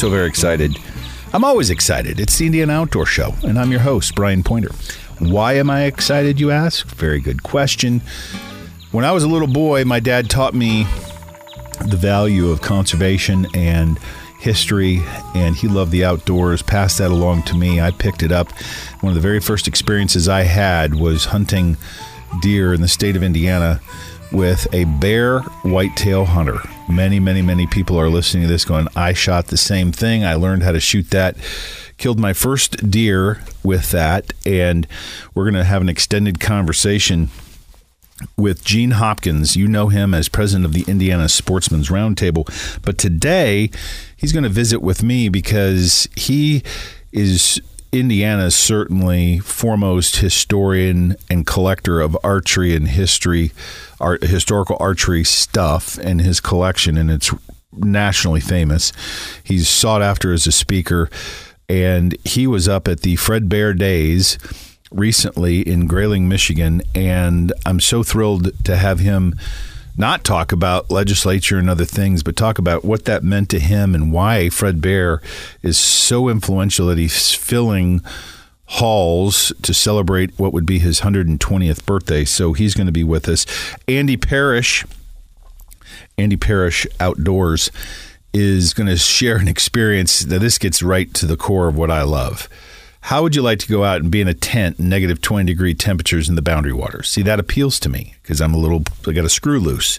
So very excited. I'm always excited. It's the Indiana Outdoor Show, and I'm your host, Brian Pointer. Why am I excited, you ask? Very good question. When I was a little boy, my dad taught me the value of conservation and history, and he loved the outdoors, passed that along to me. I picked it up. One of the very first experiences I had was hunting deer in the state of Indiana with a bear whitetail hunter. Many, many, many people are listening to this going, I shot the same thing. I learned how to shoot that. Killed my first deer with that. And we're going to have an extended conversation with Gene Hopkins. You know him as president of the Indiana Sportsman's Roundtable. But today, he's going to visit with me because he is Indiana's certainly foremost historian and collector of archery and history, art, historical archery stuff in his collection, and it's nationally famous. He's sought after as a speaker, and he was up at the Fred Bear Days recently in Grayling, Michigan, and I'm so thrilled to have him not talk about legislature and other things, but talk about what that meant to him and why Fred Bear is so influential that he's filling halls to celebrate what would be his 120th birthday. So he's going to be with us. Andy Parrish, Andy Parrish Outdoors, is going to share an experience. Now, this gets right to the core of what I love. How would you like to go out and be in a tent negative 20 degree temperatures in the boundary waters? See, that appeals to me because I'm a little, I got a screw loose.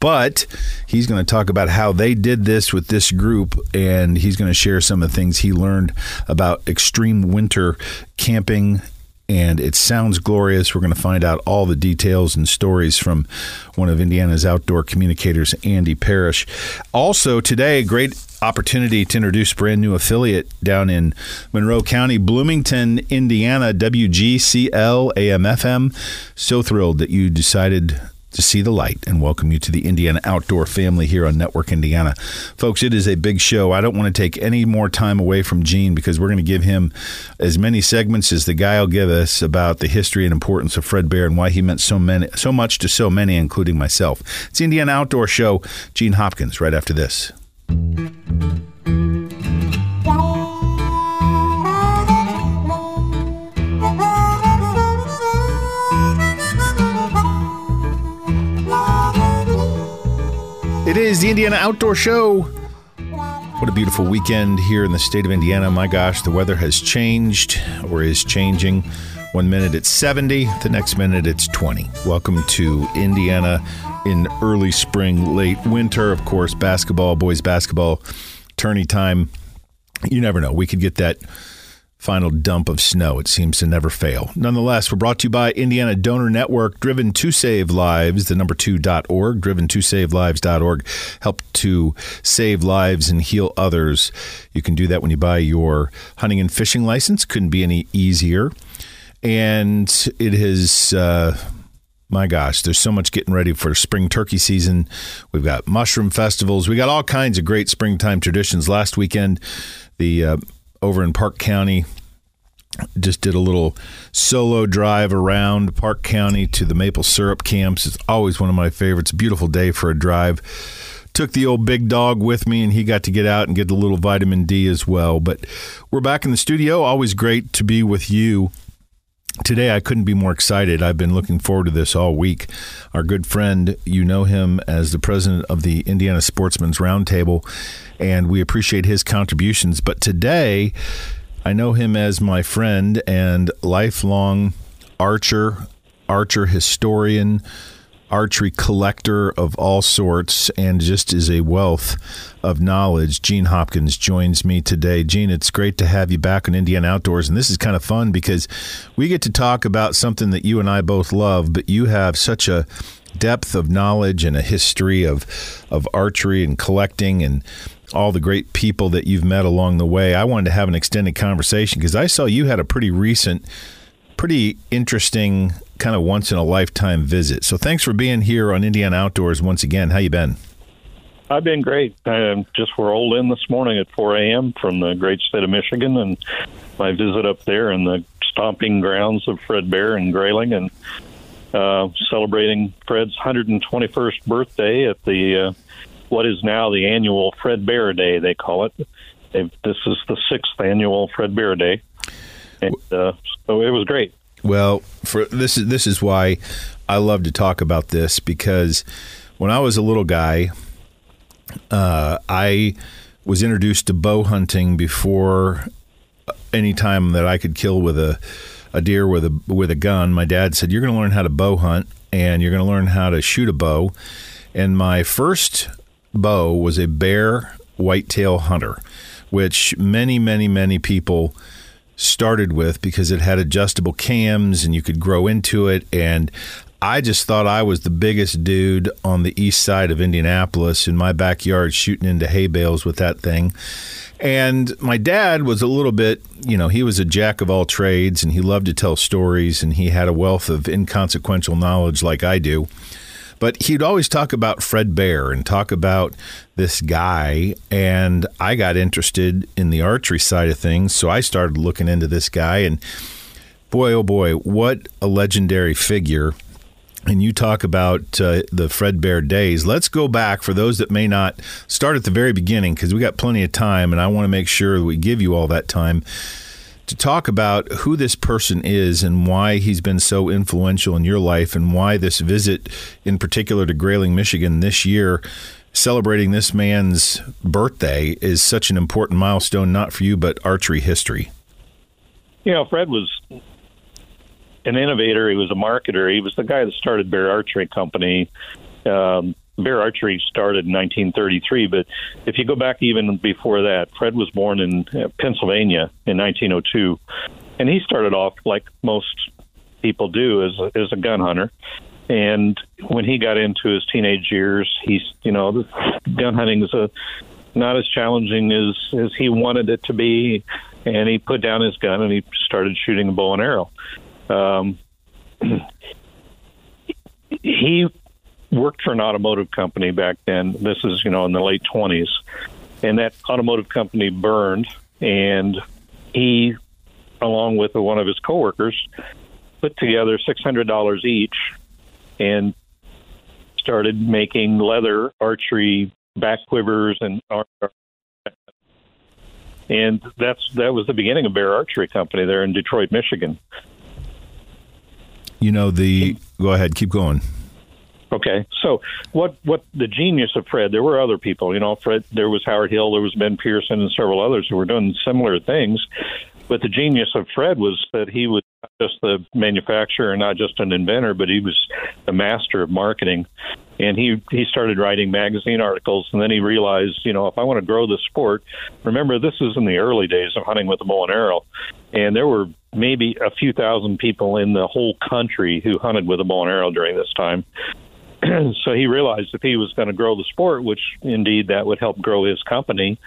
But he's going to talk about how they did this with this group, and he's going to share some of the things he learned about extreme winter camping and it sounds glorious. We're going to find out all the details and stories from one of Indiana's outdoor communicators, Andy Parrish. Also, today, great opportunity to introduce brand new affiliate down in Monroe County, Bloomington, Indiana, WGCL AMFM. So thrilled that you decided to see the light and welcome you to the Indiana Outdoor family here on Network Indiana. Folks, it is a big show. I don't want to take any more time away from Gene because we're going to give him as many segments as the guy will give us about the history and importance of Fred Bear and why he meant so many so much to so many, including myself. It's Indiana Outdoor Show. Gene Hopkins right after this. It is the Indiana Outdoor Show. What a beautiful weekend here in the state of Indiana. My gosh, the weather has changed or is changing. One minute it's 70, the next minute it's 20. Welcome to Indiana in early spring, late winter. Of course, basketball, boys basketball, tourney time. You never know. We could get that final dump of snow. It seems to never fail. Nonetheless, we're brought to you by Indiana Donor Network, driven to save lives, the number two dot org, driven to save lives.org. Help to save lives and heal others. You can do that when you buy your hunting and fishing license. Couldn't be any easier. And it has. Uh, my gosh, there's so much getting ready for spring turkey season. We've got mushroom festivals. We got all kinds of great springtime traditions. Last weekend, the uh, over in Parke County. Just did a little solo drive around Parke County to the maple syrup camps. It's always one of my favorites. Beautiful day for a drive. Took the old big dog with me, and he got to get out and get a little vitamin D as well. But we're back in the studio. Always great to be with you. Today, I couldn't be more excited. I've been looking forward to this all week. Our good friend, you know him as the president of the Indiana Sportsman's Roundtable, and we appreciate his contributions. But today, I know him as my friend and lifelong archer, archer historian, archery collector of all sorts and just is a wealth of knowledge. Gene Hopkins joins me today. Gene, it's great to have you back on Indiana Outdoors. And this is kind of fun because we get to talk about something that you and I both love, but you have such a depth of knowledge and a history of of archery and collecting and all the great people that you've met along the way. I wanted to have an extended conversation because I saw you had a pretty recent pretty interesting kind of once in a lifetime visit. So thanks for being here on Indiana Outdoors once again. How you been? I've been great. I just rolled in this morning at 4 a.m. from the great state of Michigan, and my visit up there in the stomping grounds of Fred Bear and Grayling, and uh, celebrating Fred's 121st birthday at the uh, what is now the annual Fred Bear Day. They call it. They've, this is the sixth annual Fred Bear Day, and uh, so it was great. Well, for this is this is why I love to talk about this because when I was a little guy, uh, I was introduced to bow hunting before any time that I could kill with a a deer with a with a gun. My dad said, "You're going to learn how to bow hunt, and you're going to learn how to shoot a bow." And my first bow was a bear whitetail hunter, which many, many, many people started with because it had adjustable cams and you could grow into it. And I just thought I was the biggest dude on the east side of Indianapolis in my backyard shooting into hay bales with that thing. And my dad was a little bit, you know, he was a jack of all trades and he loved to tell stories and he had a wealth of inconsequential knowledge like I do. But he'd always talk about Fred Bear and talk about this guy. And I got interested in the archery side of things. So I started looking into this guy. And boy, oh boy, what a legendary figure. And you talk about uh, the Fred Bear days. Let's go back for those that may not start at the very beginning because we got plenty of time, and I want to make sure we give you all that time to talk about who this person is and why he's been so influential in your life and why this visit in particular to Grayling, Michigan this year celebrating this man's birthday is such an important milestone not for you but archery history. You know, Fred was an innovator, he was a marketer, he was the guy that started Bear Archery Company. Um, Bear Archery started in 1933, but if you go back even before that, Fred was born in uh, Pennsylvania in 1902, and he started off like most people do as a, as a gun hunter. And when he got into his teenage years, he's you know, gun hunting is a not as challenging as as he wanted it to be, and he put down his gun and he started shooting a bow and arrow. Um, he worked for an automotive company back then. This is, you know, in the late 20s. And that automotive company burned, and he, along with one of his coworkers, put together $600 each and started making leather archery back quivers and and that's that was the beginning of Bear Archery Company there in Detroit, Michigan. You know the go ahead, keep going. Okay, so what what the genius of Fred? There were other people, you know. Fred, there was Howard Hill, there was Ben Pearson, and several others who were doing similar things. But the genius of Fred was that he was not just the manufacturer, not just an inventor, but he was the master of marketing. And he he started writing magazine articles, and then he realized, you know, if I want to grow the sport, remember this is in the early days of hunting with a bow and arrow, and there were maybe a few thousand people in the whole country who hunted with a bow and arrow during this time. so he realized if he was going to grow the sport, which indeed that would help grow his company,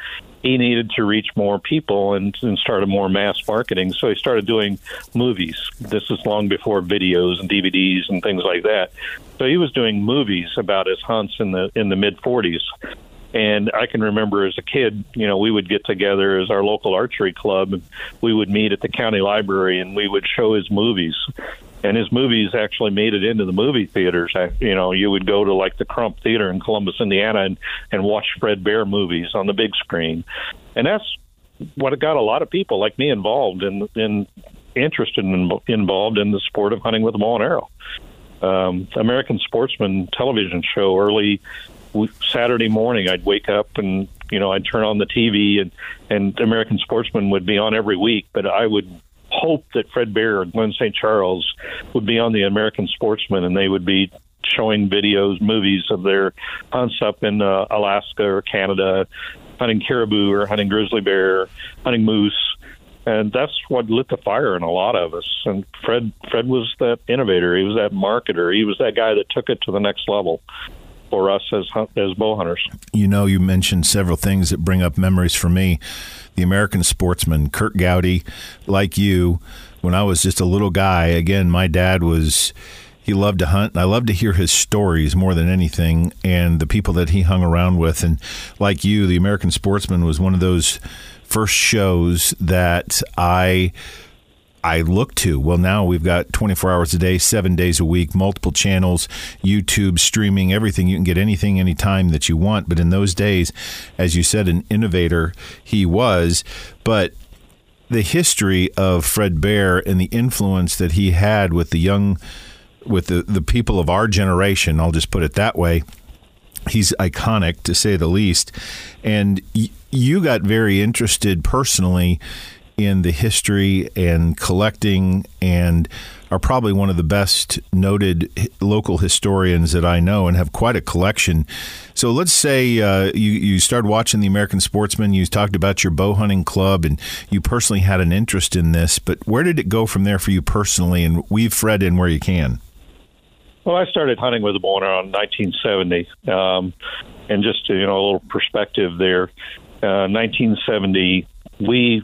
he needed to reach more people and, and start a more mass marketing. So he started doing movies. This is long before videos and DVDs and things like that. So he was doing movies about his hunts in the in the mid 40s. And I can remember as a kid, you know, we would get together as our local archery club. And we would meet at the county library and we would show his movies and his movies actually made it into the movie theaters. You know, you would go to like the Crump Theater in Columbus, Indiana, and and watch Fred Bear movies on the big screen, and that's what got a lot of people like me involved in in interested in involved in the sport of hunting with a bow and arrow. Um, American Sportsman television show early Saturday morning. I'd wake up and you know I'd turn on the TV and and American Sportsman would be on every week, but I would hope that Fred Bear or Glenn St. Charles would be on the American Sportsman and they would be showing videos, movies of their hunts up in uh, Alaska or Canada, hunting caribou or hunting grizzly bear, hunting moose, and that's what lit the fire in a lot of us. And Fred, Fred was that innovator. He was that marketer. He was that guy that took it to the next level for us as as bow hunters. You know, you mentioned several things that bring up memories for me. The American sportsman, Curt Gowdy, like you, when I was just a little guy. Again, my dad was he loved to hunt. and I loved to hear his stories more than anything, and the people that he hung around with. And like you, the American Sportsman was one of those first shows that I I look to. Well, now we've got 24 hours a day, seven days a week, multiple channels, YouTube, streaming, everything. You can get anything, anytime that you want. But in those days, as you said, an innovator he was. But the history of Fred Bear and the influence that he had with the young, with the, the people of our generation, I'll just put it that way. He's iconic to say the least. And y- you got very interested personally in the history and collecting and are probably one of the best noted local historians that I know and have quite a collection. So let's say uh, you, you started watching The American Sportsman, you talked about your bow hunting club, and you personally had an interest in this, but where did it go from there for you personally? And weave Fred in where you can. Well, I started hunting with a bow around 1970. Um, and just, to, you know, a little perspective there, uh, 1970, we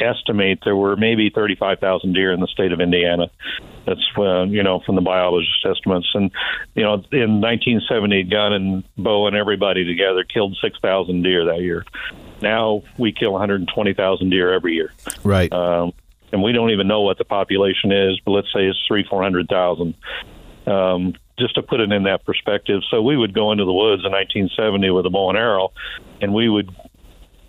estimate there were maybe 35,000 deer in the state of Indiana. That's uh, you know from the biologist estimates, and you know in 1970, gun and bow and everybody together killed 6,000 deer that year. Now we kill 120,000 deer every year. Right. Um, and we don't even know what the population is, but let's say it's three, four hundred thousand. Um, just to put it in that perspective, so we would go into the woods in 1970 with a bow and arrow, and we would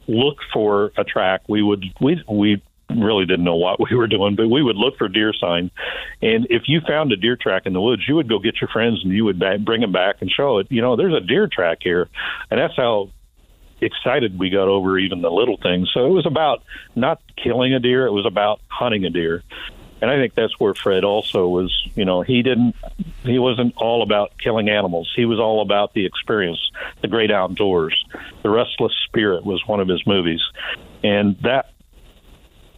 look for a track. We would we we really didn't know what we were doing, but we would look for deer sign. And if you found a deer track in the woods, you would go get your friends and you would bring them back and show it. You know, there's a deer track here, and that's how excited we got over even the little things. So it was about not killing a deer; it was about hunting a deer and I think that's where Fred also was. You know, he didn't, he wasn't all about killing animals. He was all about the experience, the great outdoors. The Restless Spirit was one of his movies, and that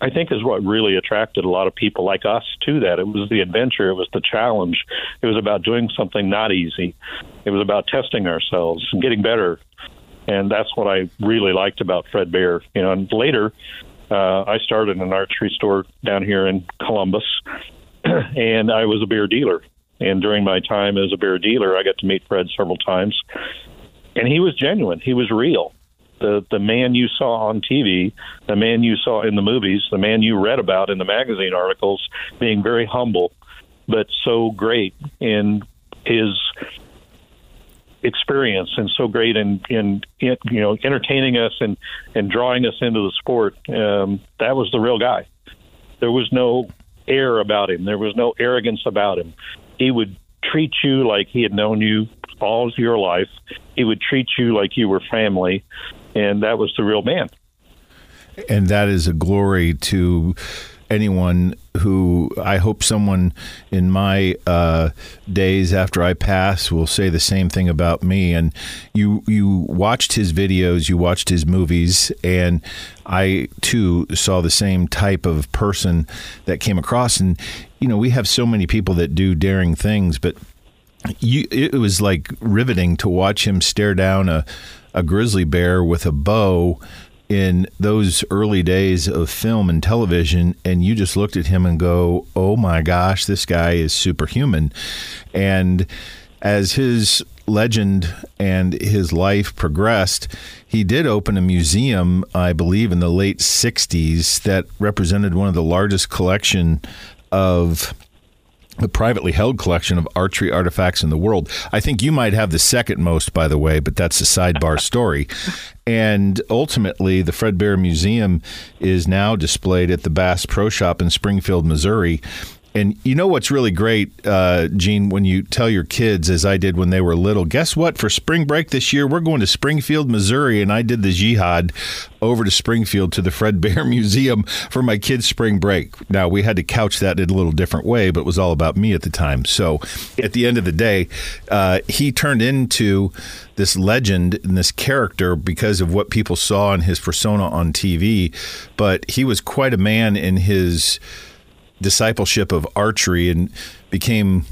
I think is what really attracted a lot of people like us to that. It was the adventure, it was the challenge, it was about doing something not easy, it was about testing ourselves and getting better. And that's what I really liked about Fred Bear. You know, and later uh, I started an archery store down here in Columbus, and I was a Bear dealer. And during my time as a Bear dealer, I got to meet Fred several times, and he was genuine. He was real. The the man you saw on TV, the man you saw in the movies, the man you read about in the magazine articles, being very humble, but so great in his experience and so great in, in, in you know entertaining us and and drawing us into the sport. Um, that was the real guy. There was no air about him. There was no arrogance about him. He would treat you like he had known you all your life. He would treat you like you were family, and that was the real man. And that is a glory to anyone who I hope someone in my uh, days after I pass will say the same thing about me. And you you watched his videos, you watched his movies, and I too saw the same type of person that came across. And you know, we have so many people that do daring things, but you, it was like riveting to watch him stare down a a grizzly bear with a bow in those early days of film and television, and you just looked at him and go, "Oh my gosh, this guy is superhuman." And as his legend and his life progressed, he did open a museum, I believe, in the late '60s that represented one of the largest collection of a privately held collection of archery artifacts in the world. I think you might have the second most, by the way, but that's a sidebar story. And ultimately, the Fred Bear Museum is now displayed at the Bass Pro Shop in Springfield, Missouri. And you know what's really great, uh, Gene, when you tell your kids, as I did when they were little, guess what? For spring break this year, we're going to Springfield, Missouri. And I did the jihad over to Springfield to the Fred Bear Museum for my kids' spring break. Now, we had to couch that in a little different way, but it was all about me at the time. So at the end of the day, uh, he turned into this legend and this character because of what people saw in his persona on TV. But he was quite a man in his discipleship of archery and became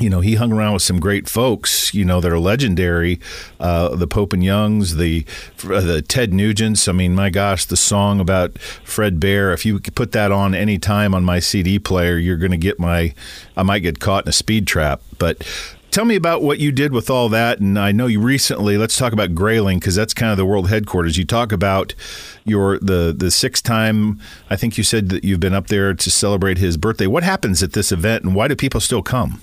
you know, he hung around with some great folks, you know, that are legendary. Uh, the Pope and Youngs, the uh, the Ted Nugents. I mean, my gosh, the song about Fred Bear. If you put that on any time on my CD player, you're going to get my. I might get caught in a speed trap. But tell me about what you did with all that. And I know you recently. Let's talk about Grayling because that's kind of the world headquarters. You talk about your the the sixth time. I think you said that you've been up there to celebrate his birthday. What happens at this event, and why do people still come?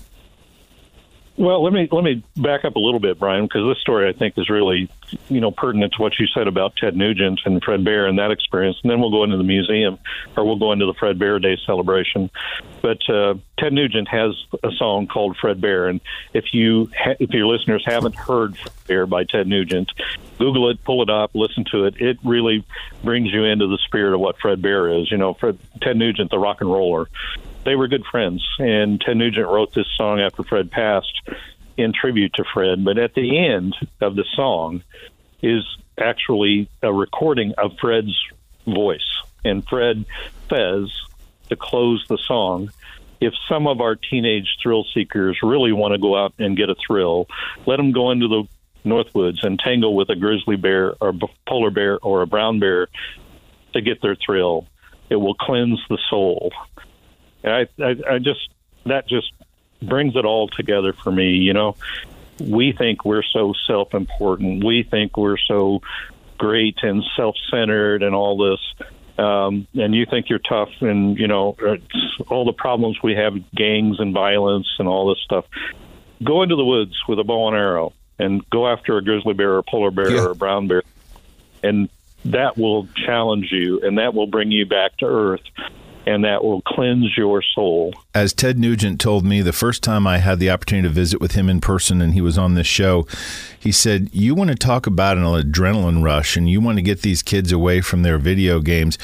Well, let me let me back up a little bit, Brian, because this story I think is really, you know, pertinent to what you said about Ted Nugent and Fred Bear and that experience. And then we'll go into the museum, or we'll go into the Fred Bear Day celebration. But uh, Ted Nugent has a song called Fred Bear, and if you ha- if your listeners haven't heard Fred Bear by Ted Nugent, Google it, pull it up, listen to it. It really brings you into the spirit of what Fred Bear is. You know, Fred Ted Nugent, the rock and roller they were good friends. And Ted Nugent wrote this song after Fred passed in tribute to Fred. But at the end of the song is actually a recording of Fred's voice. And Fred says to close the song, if some of our teenage thrill seekers really want to go out and get a thrill, let them go into the Northwoods and tangle with a grizzly bear or polar bear or a brown bear to get their thrill. It will cleanse the soul. I, I, I just that just brings it all together for me. You know, we think we're so self-important. We think we're so great and self-centered and all this. Um, and you think you're tough and you know all the problems we have gangs and violence and all this stuff go into the woods with a bow and arrow and go after a grizzly bear or a polar bear yeah. or a brown bear and that will challenge you and that will bring you back to earth and that will cleanse your soul. As Ted Nugent told me the first time I had the opportunity to visit with him in person and he was on this show, he said, You want to talk about an adrenaline rush and you want to get these kids away from their video games.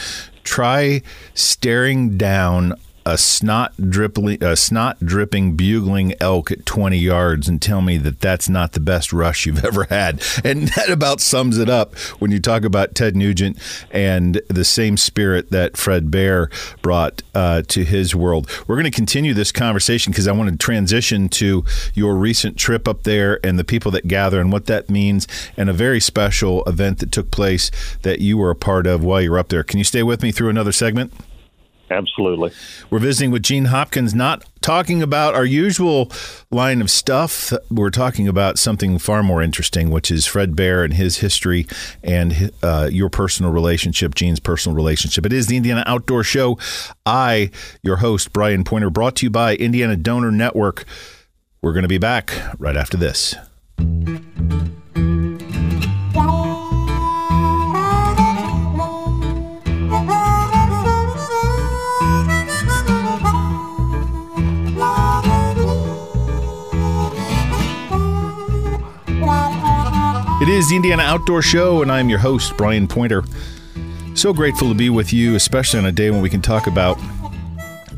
Try staring down a snot dripping, a snot dripping bugling elk at 20 yards and tell me that that's not the best rush you've ever had. And that about sums it up when you talk about Ted Nugent and the same spirit that Fred Bear brought uh, to his world. We're going to continue this conversation because I want to transition to your recent trip up there and the people that gather and what that means and a very special event that took place that you were a part of while you were up there. Can you stay with me through another segment? Absolutely. We're visiting with Gene Hopkins, not talking about our usual line of stuff. We're talking about something far more interesting, which is Fred Bear and his history and uh, your personal relationship, Gene's personal relationship. It is the Indiana Outdoor Show. I, your host, Brian Pointer, brought to you by Indiana Donor Network. We're going to be back right after this. Is the Indiana Outdoor Show, and I'm your host, Brian Pointer. So grateful to be with you, especially on a day when we can talk about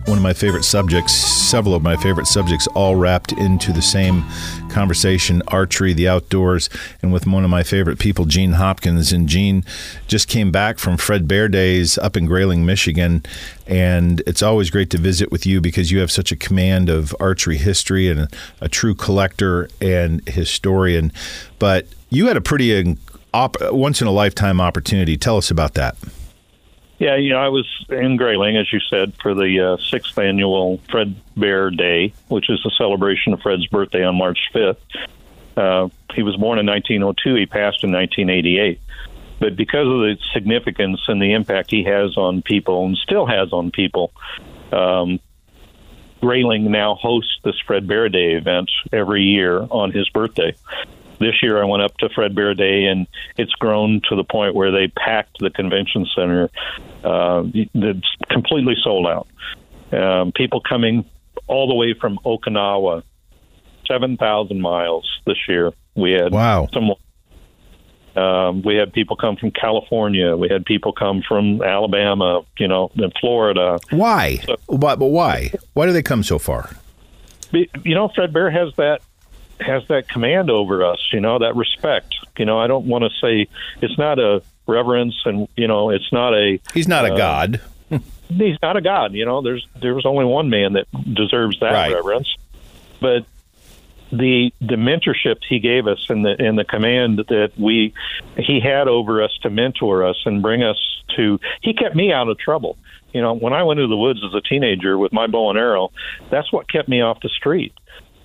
one of my favorite subjects, several of my favorite subjects, all wrapped into the same conversation archery, the outdoors, and with one of my favorite people, Gene Hopkins. And Gene just came back from Fred Bear Days up in Grayling, Michigan. And it's always great to visit with you because you have such a command of archery history and a, a true collector and historian. But you had a pretty op- once in a lifetime opportunity. Tell us about that. Yeah, you know, I was in Grayling, as you said, for the uh, sixth annual Fred Bear Day, which is a celebration of Fred's birthday on March 5th. Uh, he was born in 1902. He passed in 1988. But because of the significance and the impact he has on people and still has on people, um, Grayling now hosts this Fred Bear Day event every year on his birthday this year I went up to Fred Bear Day, and it's grown to the point where they packed the convention center. Uh, it's completely sold out. Um, people coming all the way from Okinawa, seven thousand miles this year. We had Wow. some. Um, we had people come from California. We had people come from Alabama. You know, and Florida. Why? Why? But why? Why do they come so far? You know, Fred Bear has that has that command over us. You know, that respect. You know, I don't want to say it's not a reverence, and you know, it's not a He's not Uh, a god. he's not a god. You know, there's there's only one man that deserves that Right. reverence. But the the mentorship he gave us and the and the command that we he had over us to mentor us and bring us to he kept me out of trouble. You know, when I went into the woods as a teenager with my bow and arrow, that's what kept me off the street.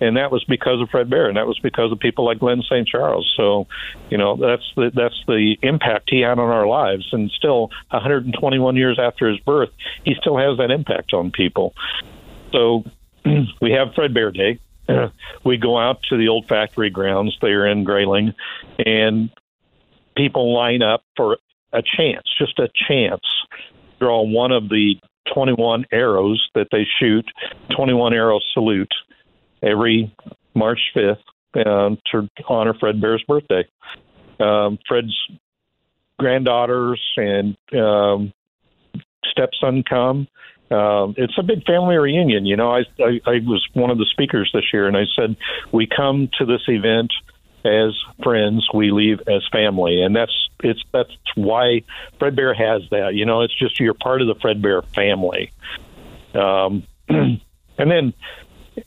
And that was because of Fred Bear, and that was because of people like Glenn St. Charles. So, you know, that's the that's the impact he had on our lives. And still, 121 years after his birth, he still has that impact on people. So, we have Fred Bear Day. we go out to the old factory grounds there in Grayling, and people line up for a chance, just a chance, draw one of the 21 arrows that they shoot, 21 arrow salute every March 5th uh, to honor Fred Bear's birthday. Um, Fred's granddaughters and um, stepson come. Um, it's a big family reunion. You know, I, I I was one of the speakers this year, and I said we come to this event as friends, we leave as family, and that's it's that's why Fred Bear has that. You know, it's just you're part of the Fred Bear family. Um, and then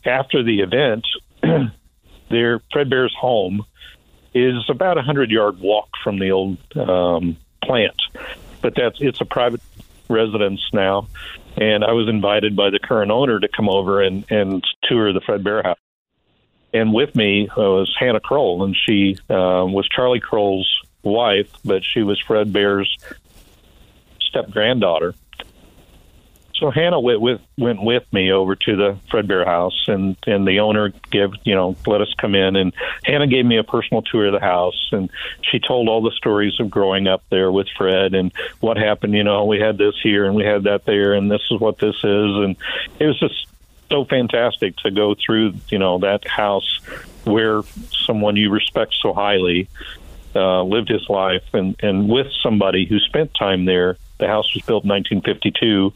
after the event, their Fred Bear's home is about a hundred yard walk from the old um, plant, but that's it's a private residence now. And I was invited by the current owner to come over and and tour the Fred Bear house. And with me was Hannah Kroll, and she um, was Charlie Kroll's wife, but she was Fred Bear's step granddaughter. So Hannah went with went with me over to the Fred Bear house, and and the owner gave you know let us come in, and Hannah gave me a personal tour of the house, and she told all the stories of growing up there with Fred and what happened. You know, we had this here and we had that there, and this is what this is, and it was just so fantastic to go through you know that house where someone you respect so highly uh, lived his life, and and with somebody who spent time there. The house was built in 1952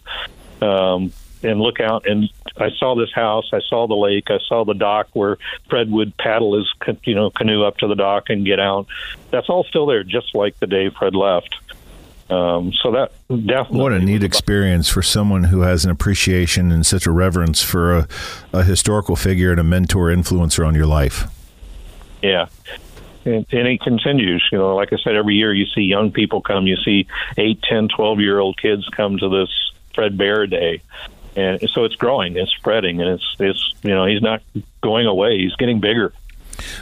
um, and look out and I saw this house, I saw the lake, I saw the dock where Fred would paddle his you know canoe up to the dock and get out. That's all still there, just like the day Fred left. Um, so that definitely What a neat experience for someone who has an appreciation and such a reverence for a, a historical figure and a mentor influencer on your life. Yeah. And, and it continues. You know, like I said, every year you see young people come. You see eight, ten, twelve year old kids come to this Fred Bear Day, and so it's growing, it's spreading, and it's it's you know he's not going away. He's getting bigger.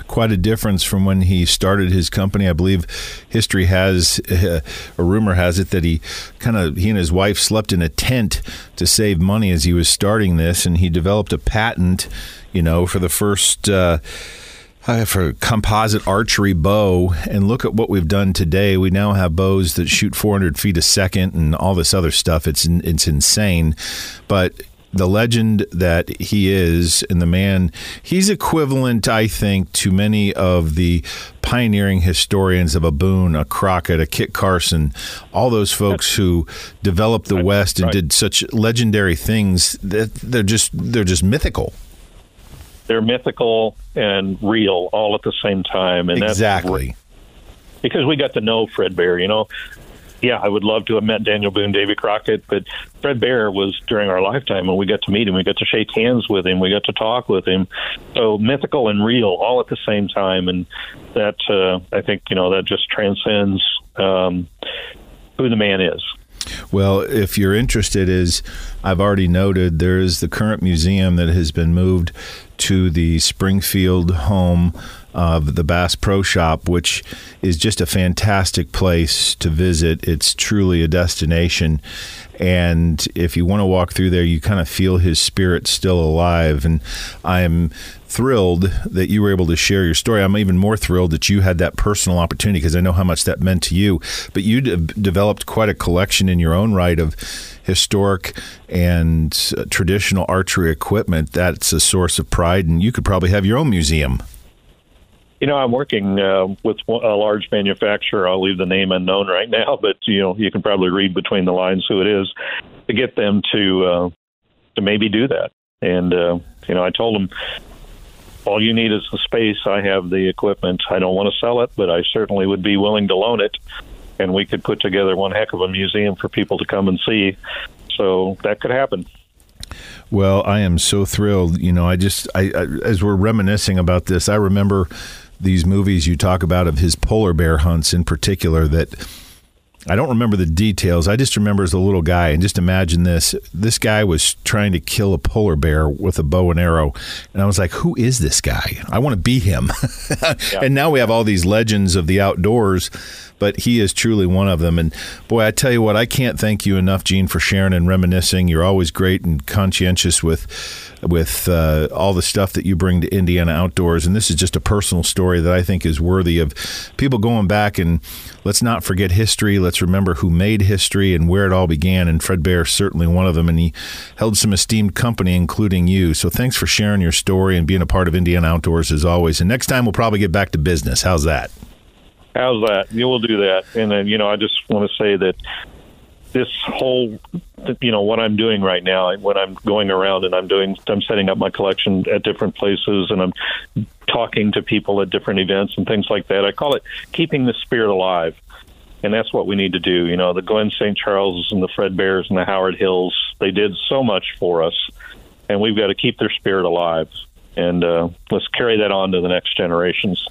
Quite a difference from when he started his company. I believe history has uh, a rumor has it that he kind of he and his wife slept in a tent to save money as he was starting this, and he developed a patent, you know, for the first. Uh, for composite archery bow, and look at what we've done today. We now have bows that shoot 400 feet a second, and all this other stuff. It's it's insane, but the legend that he is and the man he's equivalent i think to many of the pioneering historians of a boone a crockett a kit carson all those folks who developed the west and right. did such legendary things that they're just they're just mythical They're mythical and real all at the same time, and that's exactly because we got to know Fred Bear. You know, yeah, I would love to have met Daniel Boone, Davy Crockett, but Fred Bear was during our lifetime, and we got to meet him. We got to shake hands with him. We got to talk with him. So mythical and real all at the same time, and that uh, I think you know that just transcends um, who the man is. Well, if you're interested, is I've already noted, there is the current museum that has been moved to the Springfield home of the Bass Pro Shop, which is just a fantastic place to visit. It's truly a destination. And if you want to walk through there, you kind of feel his spirit still alive. And I am thrilled that you were able to share your story. I'm even more thrilled that you had that personal opportunity because I know how much that meant to you. But you de- developed quite a collection in your own right of historic and uh, traditional archery equipment. That's a source of pride, and you could probably have your own museum. You know, I'm working uh, with a large manufacturer. I'll leave the name unknown right now, but you know, you can probably read between the lines who it is to get them to uh, to maybe do that. And uh, you know, I told them all you need is the space. I have the equipment. I don't want to sell it, but I certainly would be willing to loan it, and we could put together one heck of a museum for people to come and see. So that could happen. Well, I am so thrilled. You know, I just, I, I, as we're reminiscing about this, I remember these movies you talk about of his polar bear hunts in particular that I don't remember the details. I just remember as a little guy, and just imagine this: this guy was trying to kill a polar bear with a bow and arrow, and I was like, "Who is this guy? I want to be him." yeah. And now we have all these legends of the outdoors but he is truly one of them. And boy, I tell you what, I can't thank you enough, Gene, for sharing and reminiscing. You're always great and conscientious with with uh, all the stuff that you bring to Indiana Outdoors. And this is just a personal story that I think is worthy of people going back and let's not forget history. Let's remember who made history and where it all began. And Fred Bear is certainly one of them. And he held some esteemed company, including you. So thanks for sharing your story and being a part of Indiana Outdoors as always. And next time we'll probably get back to business. How's that? How's that? You will do that. And then, you know, I just want to say that this whole, you know, what I'm doing right now, when I'm going around and I'm doing, I'm setting up my collection at different places and I'm talking to people at different events and things like that. I call it keeping the spirit alive. And that's what we need to do. You know, the Glenn St. Charles and the Fred Bears and the Howard Hills, they did so much for us. And we've got to keep their spirit alive. And uh, let's carry that on to the next generations.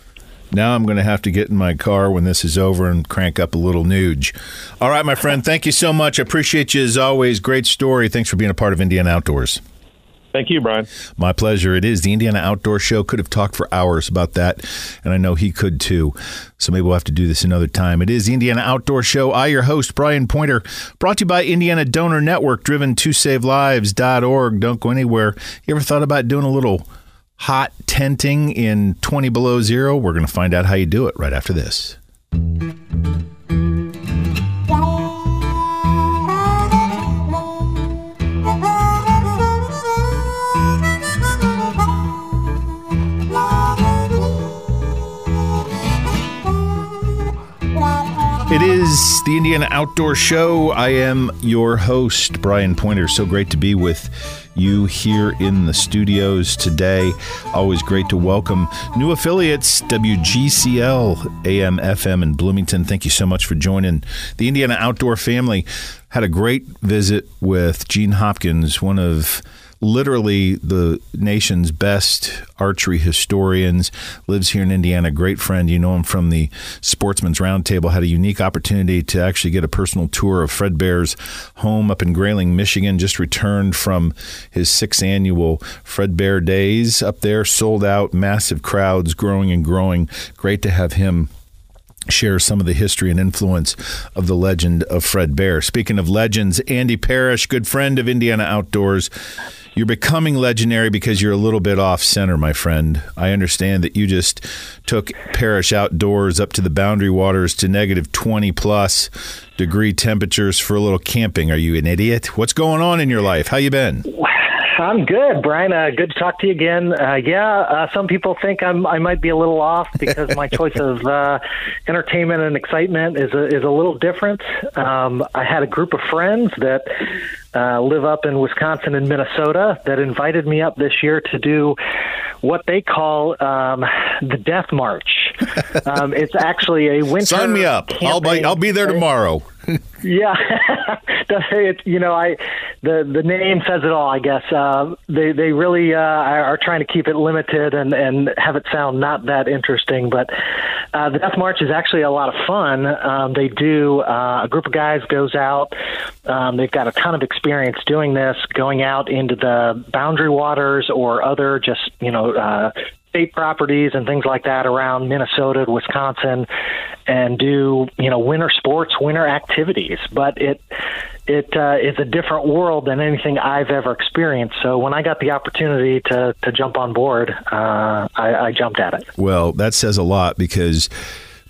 Now I'm going to have to get in my car when this is over and crank up a little Nuge. All right, my friend, thank you so much. I appreciate you as always. Great story. Thanks for being a part of Indiana Outdoors. Thank you, Brian. My pleasure. It is the Indiana Outdoor Show. Could have talked for hours about that, and I know he could too. So maybe we'll have to do this another time. It is the Indiana Outdoor Show. I, your host, Brian Pointer, brought to you by Indiana Donor Network, driven to savelives.org. Don't go anywhere. You ever thought about doing a little hot tenting in 20 below zero? We're going to find out how you do it right after this. It is the Indiana Outdoor Show. I am your host, Brian Pointer. So great to be with you here in the studios today. Always great to welcome new affiliates, WGCL, AM, FM in Bloomington. Thank you so much for joining the Indiana Outdoor family. Had a great visit with Gene Hopkins, one of literally the nation's best archery historians, lives here in Indiana, great friend. You know him from the Sportsman's Roundtable. Had a unique opportunity to actually get a personal tour of Fred Bear's home up in Grayling, Michigan. Just returned from his sixth annual Fred Bear Days up there, sold out, massive crowds, growing and growing. Great to have him share some of the history and influence of the legend of Fred Bear. Speaking of legends, Andy Parrish, good friend of Indiana Outdoors. You're becoming legendary because you're a little bit off center, my friend. I understand that you just took Parrish outdoors up to the boundary waters to negative 20 plus degree temperatures for a little camping. Are you an idiot? What's going on in your life? How you been? I'm good, Brian. Uh, good to talk to you again. Uh, yeah, uh, some people think I'm, I might be a little off because my choice of uh, entertainment and excitement is a, is a little different. Um, I had a group of friends that uh, live up in Wisconsin and Minnesota that invited me up this year to do what they call um, the Death March. um, it's actually a winter. Sign me up. I'll be, I'll be there tomorrow. yeah, that's it, you know, I the the name says it all. I guess uh, they they really uh, are trying to keep it limited and and have it sound not that interesting. But uh, the Death March is actually a lot of fun. Um, they do uh, a group of guys goes out. Um, they've got a ton of experience doing this, going out into the boundary waters or other just you know uh, state properties and things like that around Minnesota, Wisconsin, and do you know winter sports, winter activities. But it it uh, is a different world than anything I've ever experienced. So when I got the opportunity to to jump on board, uh, I, I jumped at it. Well, that says a lot because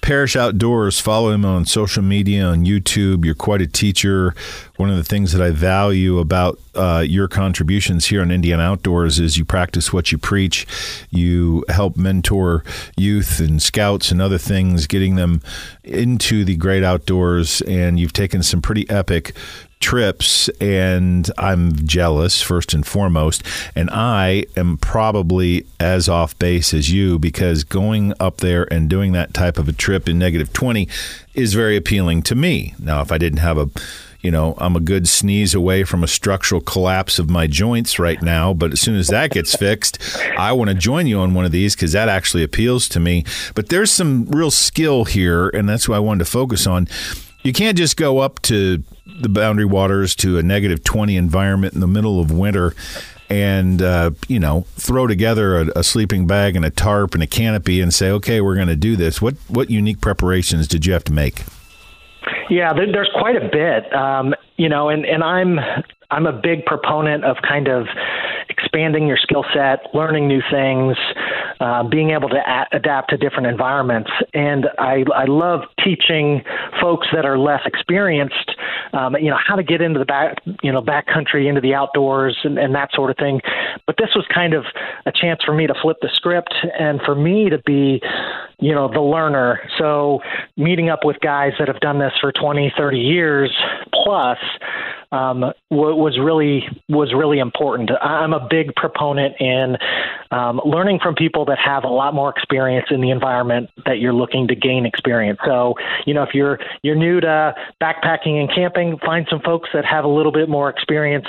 Parrish Outdoors. Follow him on social media, on YouTube. You're quite a teacher. One of the things that I value about uh, your contributions here on Indian Outdoors is you practice what you preach. You help mentor youth and scouts and other things, getting them into the great outdoors. And you've taken some pretty epic trips and I'm jealous first and foremost and I am probably as off base as you because going up there and doing that type of a trip in negative 20 is very appealing to me. Now if I didn't have a you know, I'm a good sneeze away from a structural collapse of my joints right now. But as soon as that gets fixed, I want to join you on one of these because that actually appeals to me. But there's some real skill here, and that's what I wanted to focus on. You can't just go up to the boundary waters to a negative 20 environment in the middle of winter and uh, you know throw together a, a, sleeping bag and a tarp and a canopy and say okay we're going to do this. What what unique preparations did you have to make? Yeah there's quite a bit. Um, you know and and i'm i'm a big proponent of kind of expanding your skill set learning new things uh, being able to a- adapt to different environments. And I, I love teaching folks that are less experienced, um, you know, how to get into the back, you know, backcountry, into the outdoors, and, and that sort of thing. But this was kind of a chance for me to flip the script and for me to be, you know, the learner. So meeting up with guys that have done this for 20, 30 years plus um, was really was really important. I'm a big proponent in um, learning from people that have a lot more experience in the environment that you're looking to gain experience. So, you know, if you're you're new to backpacking and camping, find some folks that have a little bit more experience.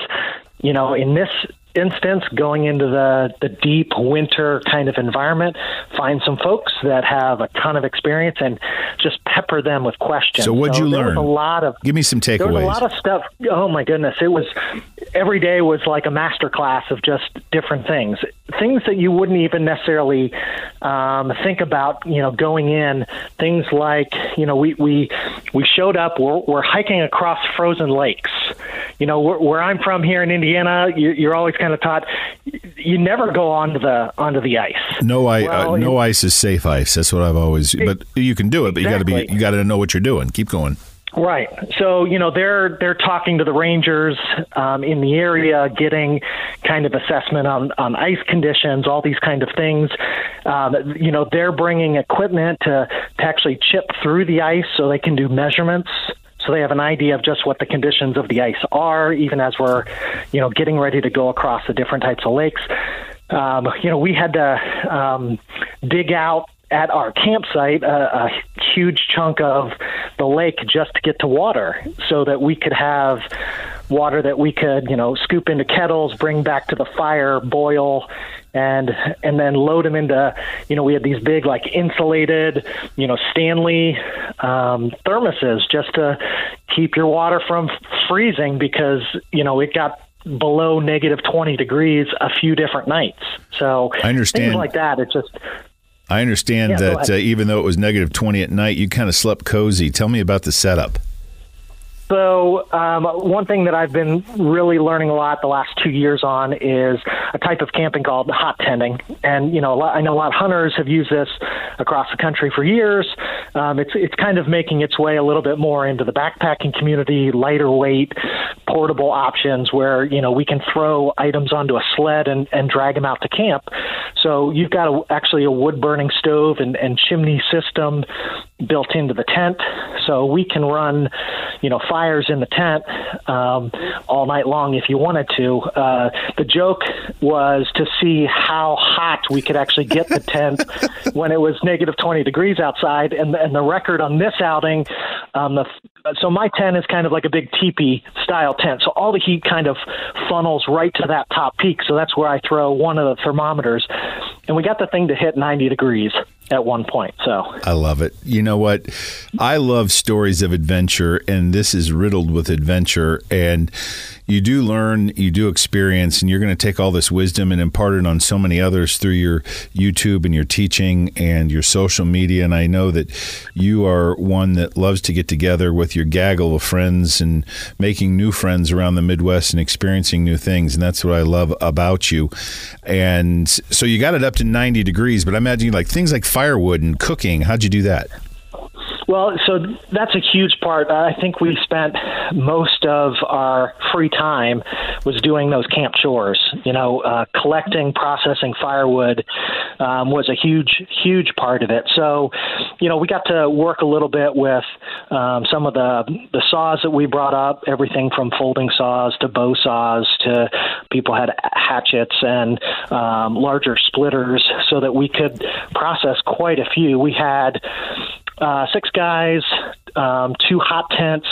You know, in this instance, going into the, the deep winter kind of environment, find some folks that have a ton of experience and just pepper them with questions. So, what'd so you learn? a lot of give me some takeaways. There was a lot of stuff. Oh my goodness, it was every day was like a master class of just different things, things that you wouldn't even necessarily um, think about. You know, going in things like you know we we we showed up. We're, we're hiking across frozen lakes. You know, where, where I'm from here in Indiana, you, you're always kind of taught you never go onto the onto the ice. No, I, uh, well, uh, no ice is safe ice. That's what I've always. But you can do it, but exactly. you got to be you got to know what you're doing. Keep going. Right. So you know they're they're talking to the rangers um, in the area, getting kind of assessment on on ice conditions, all these kind of things. Um, you know they're bringing equipment to to actually chip through the ice so they can do measurements so they have an idea of just what the conditions of the ice are, even as we're, you know, getting ready to go across the different types of lakes. Um, you know, we had to um, dig out at our campsite a, a huge chunk of the lake just to get to water, so that we could have water that we could, you know, scoop into kettles, bring back to the fire, boil, and and then load them into you know we had these big like insulated you know Stanley um, thermoses just to keep your water from freezing because you know it got below negative 20 degrees a few different nights. So I understand. things like that it's just I understand yeah, that uh, even though it was negative 20 at night you kind of slept cozy. Tell me about the setup so, um, one thing that I've been really learning a lot the last two years on is a type of camping called hot tenting. And, you know, lot, I know a lot of hunters have used this across the country for years. Um, it's, it's kind of making its way a little bit more into the backpacking community, lighter weight, portable options where, you know, we can throw items onto a sled and, and drag them out to camp. So, you've got a, actually a wood burning stove and, and chimney system built into the tent. So, we can run, you know, fires in the tent um, all night long if you wanted to. Uh, the joke was to see how hot we could actually get the tent when it was negative 20 degrees outside. And, and the record on this outing, um, the so my tent is kind of like a big teepee style tent. So all the heat kind of funnels right to that top peak. So that's where I throw one of the thermometers, and we got the thing to hit 90 degrees at one point. So I love it. You know what? I love stories of adventure, and this is riddled with adventure. And you do learn, you do experience, and you're going to take all this wisdom and impart it on so many others through your YouTube and your teaching and your social media. And I know that you are one that loves to get together with your gaggle of friends and making new friends around the Midwest and experiencing new things. And that's what I love about you. And so you got it up to 90 degrees, but I imagine like things like firewood and cooking. How'd you do that? Well, so that's a huge part. I think we spent most of our free time was doing those camp chores. You know, uh, collecting, processing firewood um, was a huge, huge part of it. So, you know, we got to work a little bit with um, some of the the saws that we brought up. Everything from folding saws to bow saws to people had hatchets and um, larger splitters, so that we could process quite a few. We had uh, six guys, um, two hot tents.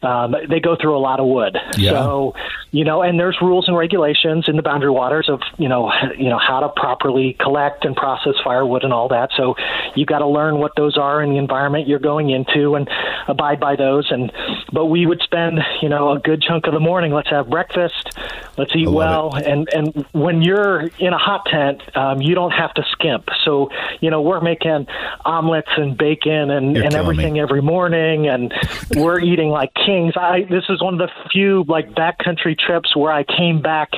Um, they go through a lot of wood. Yeah. So, you know, and there's rules and regulations in the boundary waters of, you know, you know how to properly collect and process firewood and all that. So, you've got to learn what those are in the environment you're going into and abide by those. And but we would spend, you know, a good chunk of the morning. Let's have breakfast. Let's eat well. it. And and when you're in a hot tent, um, you don't have to skimp. So, you know, we're making omelets and bacon and, You're and killing me. everything every morning, and we're eating like kings. I this is one of the few like backcountry trips where I came back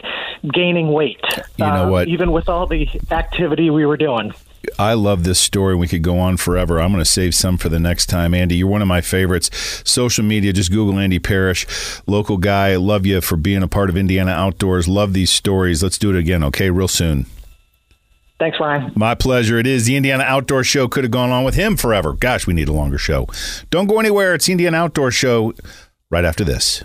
gaining weight. You know uh, what? Even with all the activity we were doing. I love this story. We could go on forever. I'm going to save some for the next time. Andy, you're one of my favorites. Social media, just Google Andy Parish, local guy. Love you for being a part of Indiana Outdoors. Love these stories. Let's do it again, okay? Real soon. Thanks, Ryan. My pleasure. It is the Indiana Outdoor Show. Could have gone on with him forever. Gosh, we need a longer show. Don't go anywhere. It's Indiana Outdoor Show right after this.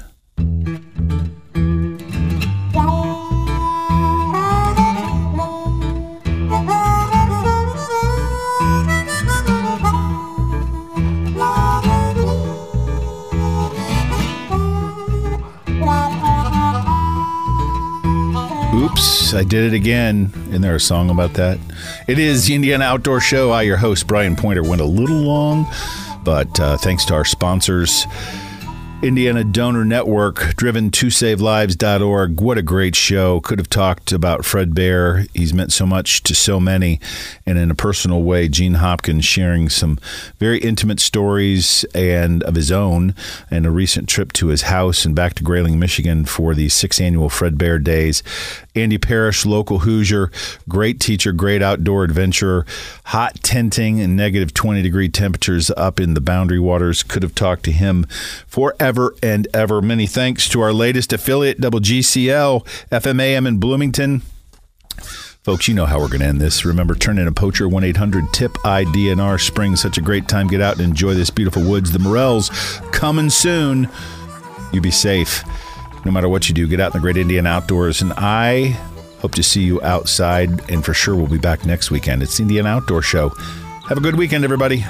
Oops, I did it again. Isn't there a song about that? It is the Indiana Outdoor Show. I, your host, Brian Pointer, went a little long, but uh, thanks to our sponsors, Indiana Donor Network, driven to save savelives.org. What a great show. Could have talked about Fred Bear. He's meant so much to so many. And in a personal way, Gene Hopkins sharing some very intimate stories and of his own and a recent trip to his house and back to Grayling, Michigan for the sixth annual Fred Bear Days. Andy Parish, local Hoosier, great teacher, great outdoor adventurer, hot tenting and negative 20 degree temperatures up in the boundary waters. Could have talked to him forever and ever. Many thanks to our latest affiliate, WGCL, FMAM in Bloomington. Folks, you know how we're going to end this. Remember, turn in a poacher 1 800 TIP IDNR. Spring, such a great time. Get out and enjoy this beautiful woods. The Morels coming soon. You be safe. No matter what you do, get out in the great Indian outdoors. And I hope to see you outside. And for sure, we'll be back next weekend. It's the Indian Outdoor Show. Have a good weekend, everybody.